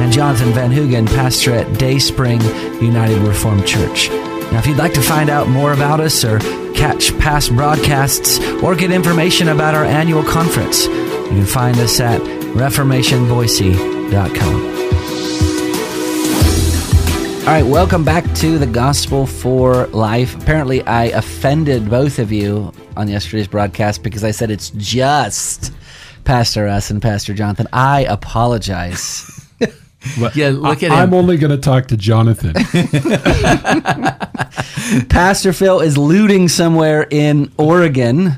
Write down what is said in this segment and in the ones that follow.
and Jonathan Van Hugen, pastor at Day Spring United Reformed Church. Now, if you'd like to find out more about us or catch past broadcasts or get information about our annual conference, you can find us at reformationboise.com. All right, welcome back to the Gospel for Life. Apparently, I offended both of you on yesterday's broadcast because I said it's just Pastor Russ and Pastor Jonathan. I apologize. yeah, look at I, him. I'm only going to talk to Jonathan. Pastor Phil is looting somewhere in Oregon.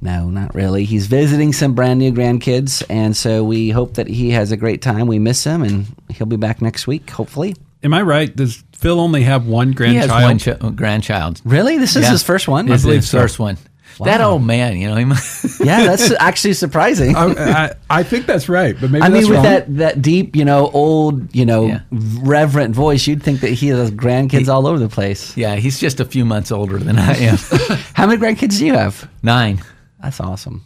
No, not really. He's visiting some brand new grandkids, and so we hope that he has a great time. We miss him, and he'll be back next week, hopefully. Am I right? Does Phil only have one he grandchild? has one ch- oh, grandchild. Really? This is Yeah. his first one? This is believe his so. first one. That old man, you know him. yeah, that's actually surprising. I, I, I think that's right, but maybe I that's mean, with wrong. that, that deep, you know, old, you know, Yeah. reverent voice, you'd think that he has grandkids all over the place. yeah, he's just a few months older than I am. How many grandkids do you have? Nine. That's awesome.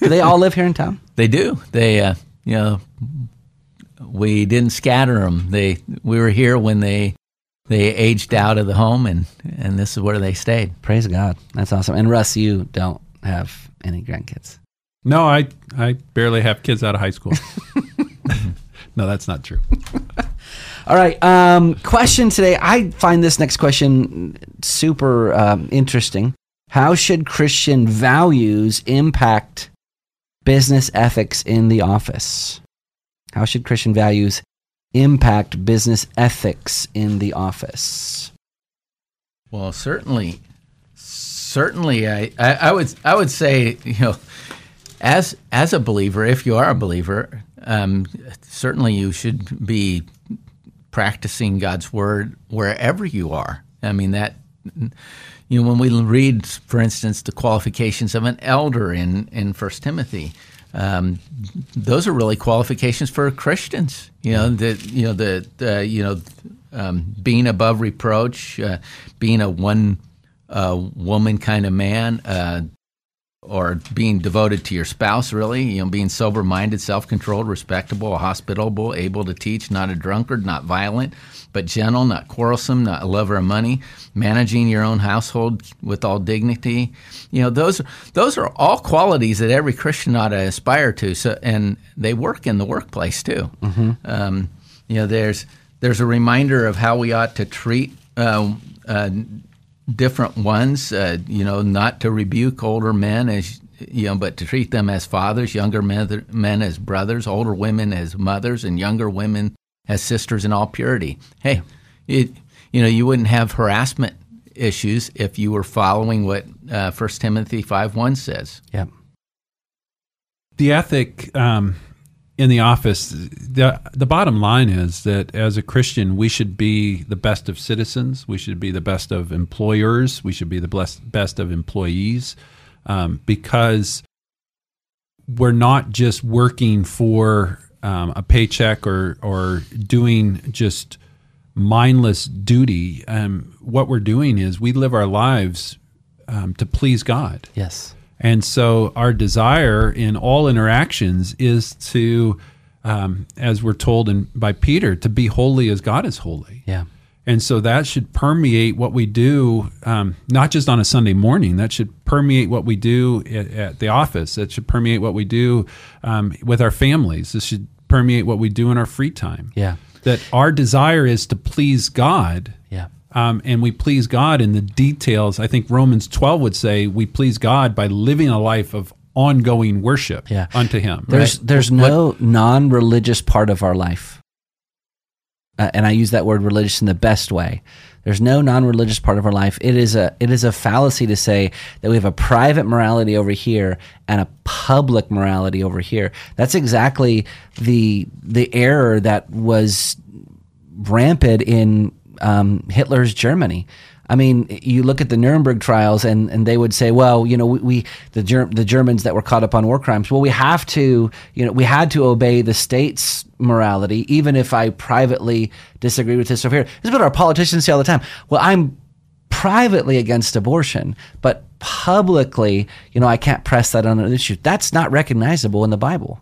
do they all live here in town? They do. They, uh, you know, we didn't scatter them. They, we were here when they, they aged out of the home, and and this is where they stayed. Praise God. That's awesome. And Russ, you don't have any grandkids. no, I I barely have kids out of high school. no, that's not true. All right. Um, question today. I find this next question super um, interesting. How should Christian values impact business ethics in the office? How should Christian values impact business ethics in the office? Well, certainly, certainly, I, I, I would I would say you know, as as a believer, if you are a believer, um, certainly you should be practicing God's word wherever you are. I mean that. You know, when we read, for instance, the qualifications of an elder in in First Timothy, um, those are really qualifications for Christians. You know, the you know the, the you know um, being above reproach, uh, being a one uh, woman kind of man, uh, or being devoted to your spouse. Really, you know, being sober minded, self controlled, respectable, hospitable, able to teach, not a drunkard, not violent, but gentle, not quarrelsome, not a lover of money, managing your own household with all dignity. You know, those those are all qualities that every Christian ought to aspire to. So, and they work in the workplace too. Um, you know, there's there's a reminder of how we ought to treat. Uh, uh, different ones, uh, you know, not to rebuke older men as you know, but to treat them as fathers, younger men, men as brothers, older women as mothers, and younger women as sisters in all purity. Hey, it, you know, you wouldn't have harassment issues if you were following what uh, 1 Timothy 5 1 says. Yeah. the ethic um, in the office the the bottom line is that as a christian we should be the best of citizens. We should be the best of employers. We should be the blessed, best of employees um, because we're not just working for um, a paycheck or or doing just mindless duty. Um, what we're doing is we live our lives um, to please god. Yes. And so our desire in all interactions is to, um, as we're told in, by Peter, to be holy as God is holy. Yeah. And so that should permeate what we do, um, not just on a Sunday morning. That should permeate what we do at, at the office. That should permeate what we do um, with our families. This should permeate what we do in our free time. Yeah. That our desire is to please God Yeah. Um, and we please God in the details. I think Romans 12 would say we please God by living a life of ongoing worship Yeah. unto Him. There's right? there's no non-religious part of our life, uh, and I use that word religious in the best way. There's no non-religious part of our life. It is a it is a fallacy to say that we have a private morality over here and a public morality over here. That's exactly the the error that was rampant in um, Hitler's Germany. I mean, you look at the Nuremberg trials, and, and they would say, well, you know, we, we the Ger- the Germans that were caught up on war crimes. Well, we have to, you know, we had to obey the state's morality, even if I privately disagree with this over here. This is what our politicians say all the time. Well, I'm privately against abortion, but publicly, you know, I can't press that on an issue. That's not recognizable in the Bible.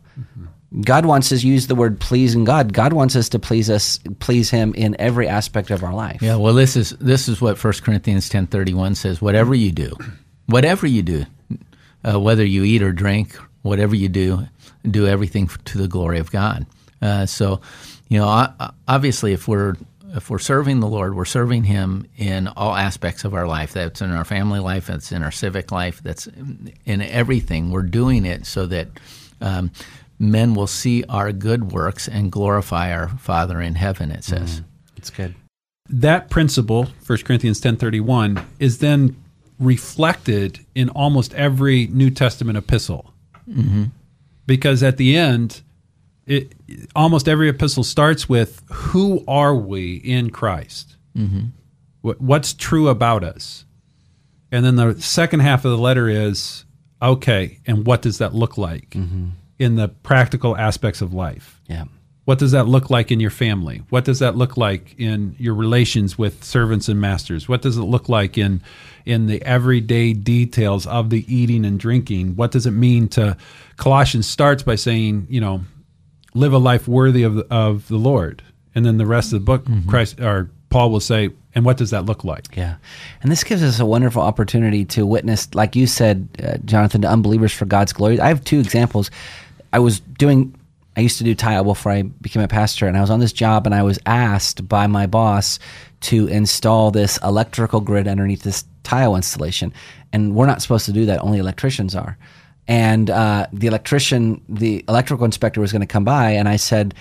God wants us to use the word pleasing God. God wants us to please us, please Him in every aspect of our life. Yeah, well, this is this is what 1 Corinthians ten thirty one says. Whatever you do, whatever you do, uh, whether you eat or drink, whatever you do, do everything to the glory of God. Uh, so, you know, obviously, if we're if we're serving the Lord, we're serving Him in all aspects of our life. That's in our family life. That's in our civic life. That's in everything. We're doing it so that. Um, men will see our good works and glorify our Father in heaven, it says. Mm, it's good. That principle, 1 Corinthians 10.31, is then reflected in almost every New Testament epistle. Mm-hmm. Because at the end, it, almost every epistle starts with, Who are we in Christ? Mm-hmm. What, what's true about us? And then the second half of the letter is, Okay, and what does that look like? Mm-hmm in the practical aspects of life. Yeah. What does that look like in your family? What does that look like in your relations with servants and masters? What does it look like in in the everyday details of the eating and drinking? What does it mean to Colossians starts by saying, you know, live a life worthy of the, of the Lord. And then the rest of the book mm-hmm. Christ or Paul will say, and what does that look like? Yeah. And this gives us a wonderful opportunity to witness, like you said, uh, Jonathan, to unbelievers for God's glory. I have two examples. I was doing I used to do tile before I became a pastor, and I was on this job, and I was asked by my boss to install this electrical grid underneath this tile installation. And we're not supposed to do that; only electricians are. And uh, the electrician, the electrical inspector, was going to come by, and I said,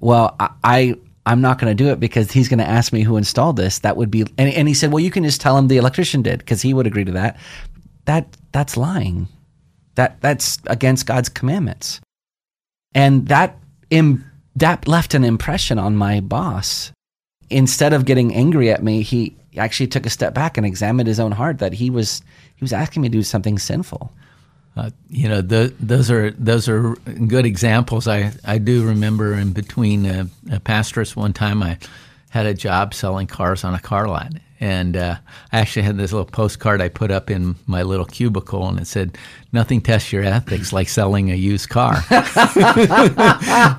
"Well, I." I'm not going to do it because he's going to ask me who installed this. That would be, and, and he said, "Well, you can just tell him the electrician did because he would agree to that." That that's lying. That that's against God's commandments and that Im- that left an impression on my boss. Instead of getting angry at me, he actually took a step back and examined his own heart that he was he was asking me to do something sinful. Uh, you know, the, those are those are good examples. I, I do remember in between a pastorate one time I had a job selling cars on a car lot, and uh, I actually had this little postcard I put up in my little cubicle, and it said, "Nothing tests your ethics like selling a used car."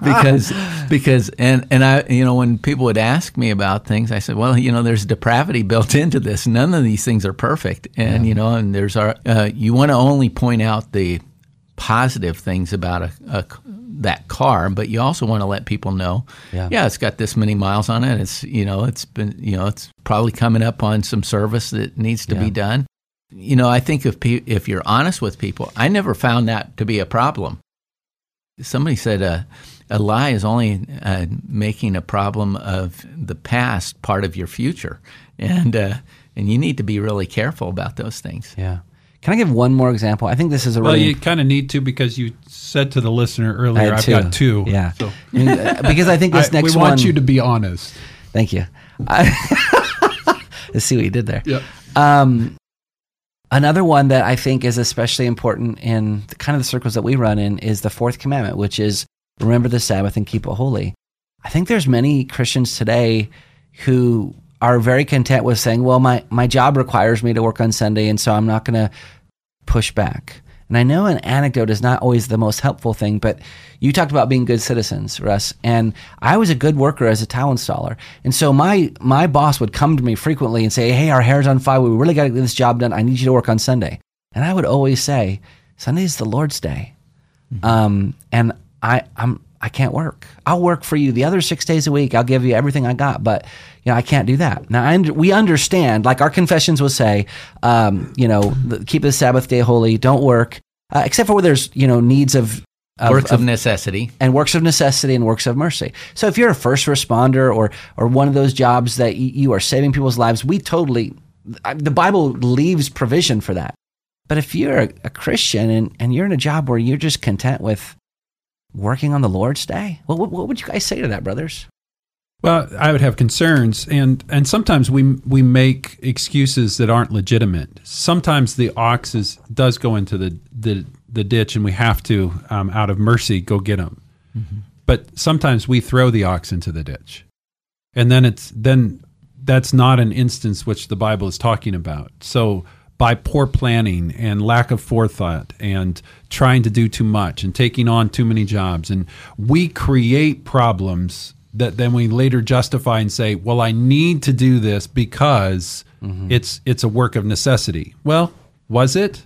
because, because, and and I, you know, when people would ask me about things, I said, "Well, you know, there's depravity built into this. None of these things are perfect, and yeah. you know, and there's our. Uh, you want to only point out the positive things about a, a that car, but you also want to let people know, yeah. yeah, it's got this many miles on it. It's you know, it's been you know, it's probably coming up on some service that needs to yeah. be done. You know, I think if pe- if you're honest with people, I never found that to be a problem. Somebody said uh, a lie is only uh, making a problem of the past part of your future, and uh, and you need to be really careful about those things. Yeah. Can I give one more example? I think this is a really well. You kind of need to because you said to the listener earlier, "I've two. got two. Yeah, so. Uh, because I think this I, next one. we want one, you to be honest. Thank you. I, let's see what you did there. Yep. Um, another one that I think is especially important in the, kind of the circles that we run in is the fourth commandment, which is remember the Sabbath and keep it holy. I think there's many Christians today who are very content with saying, well, my, my job requires me to work on Sunday, and so I'm not going to push back. And I know an anecdote is not always the most helpful thing, but you talked about being good citizens, Russ, and I was a good worker as a tile installer. And so my my boss would come to me frequently and say, "Hey, our hair's on fire. We really got to get this job done. I need you to work on Sunday." And I would always say, "Sunday is the Lord's day," mm-hmm. um, and I I'm I can't work. I'll work for you the other six days a week. I'll give you everything I got, but you know I can't do that. Now I, we understand, like our confessions will say, um, you know, keep the Sabbath day holy, don't work, uh, except for where there's you know needs of, of works of, of, necessity and works of necessity and works of mercy. So if you're a first responder or or one of those jobs that you are saving people's lives, we totally the Bible leaves provision for that. But if you're a, a Christian and, and you're in a job where you're just content with working on the Lord's day? What, what, what would you guys say to that, brothers? Well, I would have concerns, and and sometimes we we make excuses that aren't legitimate. Sometimes the ox is, does go into the, the the ditch, and we have to, um, out of mercy, go get him. But sometimes we throw the ox into the ditch, and then it's then that's not an instance which the Bible is talking about. So by poor planning and lack of forethought and trying to do too much and taking on too many jobs and we create problems that then we later justify and say, "Well, I need to do this because it's it's a work of necessity." Well, was it?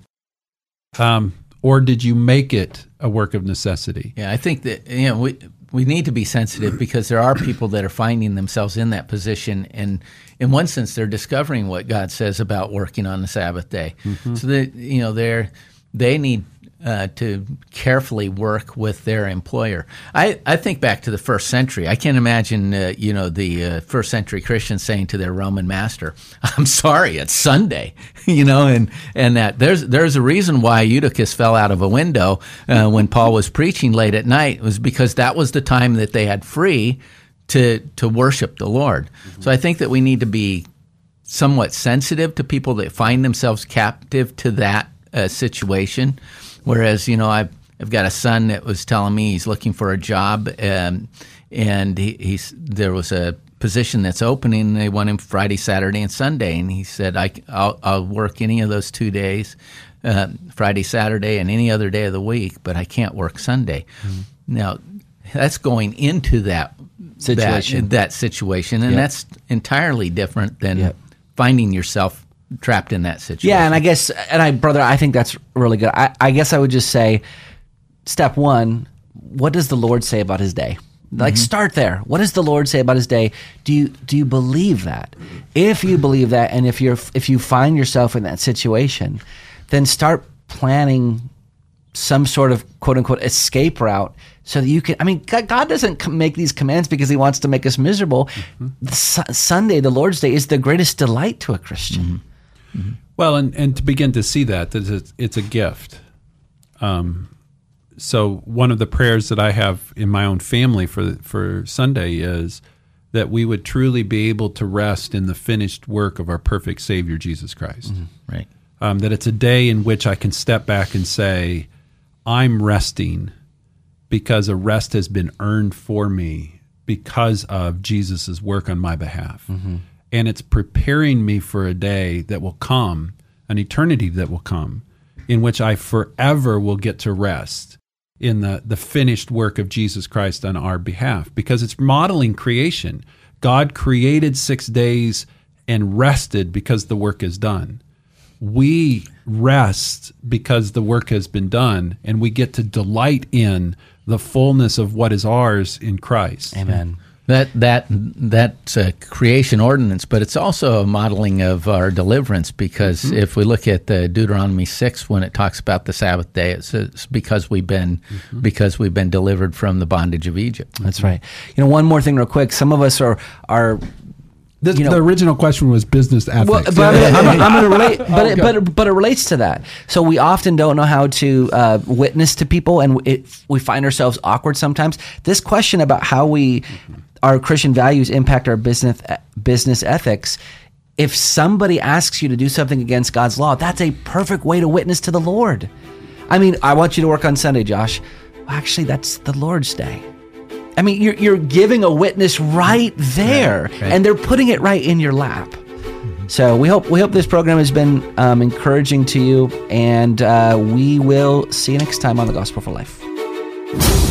Um, or did you make it a work of necessity? Yeah, I think that you know we we need to be sensitive because there are people that are finding themselves in that position, and in one sense, they're discovering what God says about working on the Sabbath day. Mm-hmm. So that you know they're they need uh, to carefully work with their employer. I, I think back to the first century. I can't imagine uh, you know the uh, first century Christians saying to their Roman master, "I'm sorry, it's Sunday," you know, and and that there's there's a reason why Eutychus fell out of a window uh, when Paul was preaching late at night it was because that was the time that they had free to to worship the Lord. So I think that we need to be somewhat sensitive to people that find themselves captive to that uh, situation. Whereas, you know, I've, I've got a son that was telling me he's looking for a job, um, and he, he's there was a position that's opening. And they want him Friday, Saturday, and Sunday, and he said, I, will I'll work any of those two days, uh, Friday, Saturday, and any other day of the week, but I can't work Sunday. Now, that's going into that Situation. that, that situation, and Yep. that's entirely different than Yep. finding yourself trapped in that situation. Yeah, and I guess, and I, brother, I think that's really good. I, I guess I would just say, step one, what does the Lord say about His day? Like, mm-hmm. start there. What does the Lord say about His day? Do you do you believe that? If you believe that, and if you're if you find yourself in that situation, then start planning some sort of quote unquote escape route so that you can. I mean, God, doesn't make these commands because He wants to make us miserable. Mm-hmm. Su- Sunday, the Lord's Day, is the greatest delight to a Christian. Mm-hmm. Well, and, and to begin to see that, that it's, it's a gift. Um, so one of the prayers that I have in my own family for for Sunday is that we would truly be able to rest in the finished work of our perfect Savior Jesus Christ. right. Um, that it's a day in which I can step back and say, I'm resting because a rest has been earned for me because of Jesus' work on my behalf. And it's preparing me for a day that will come, an eternity that will come, in which I forever will get to rest in the, the finished work of Jesus Christ on our behalf because it's modeling creation. God created six days and rested because the work is done we rest because the work has been done and we get to delight in the fullness of what is ours in Christ. Amen. That that that's a uh, creation ordinance, but it's also a modeling of our deliverance. Because mm-hmm. if we look at the Deuteronomy six, when it talks about the Sabbath day, it says because we've been mm-hmm. because we've been delivered from the bondage of Egypt. That's right. You know, one more thing, real quick. Some of us are are. This, You know- the original question was business ethics. Well, but I'm, I'm, I'm going to relate, but it, but but it relates to that. So we often don't know how to uh, witness to people, and it, we find ourselves awkward sometimes. This question about how we mm-hmm. Our Christian values impact our business business ethics. If somebody asks you to do something against God's law, that's a perfect way to witness to the Lord. I mean, I want you to work on Sunday, Josh. Well, actually, that's the Lord's day. I mean, you're, you're giving a witness right there, and they're putting it right in your lap. So we hope we hope this program has been um, encouraging to you, and uh, we will see you next time on the Gospel for Life.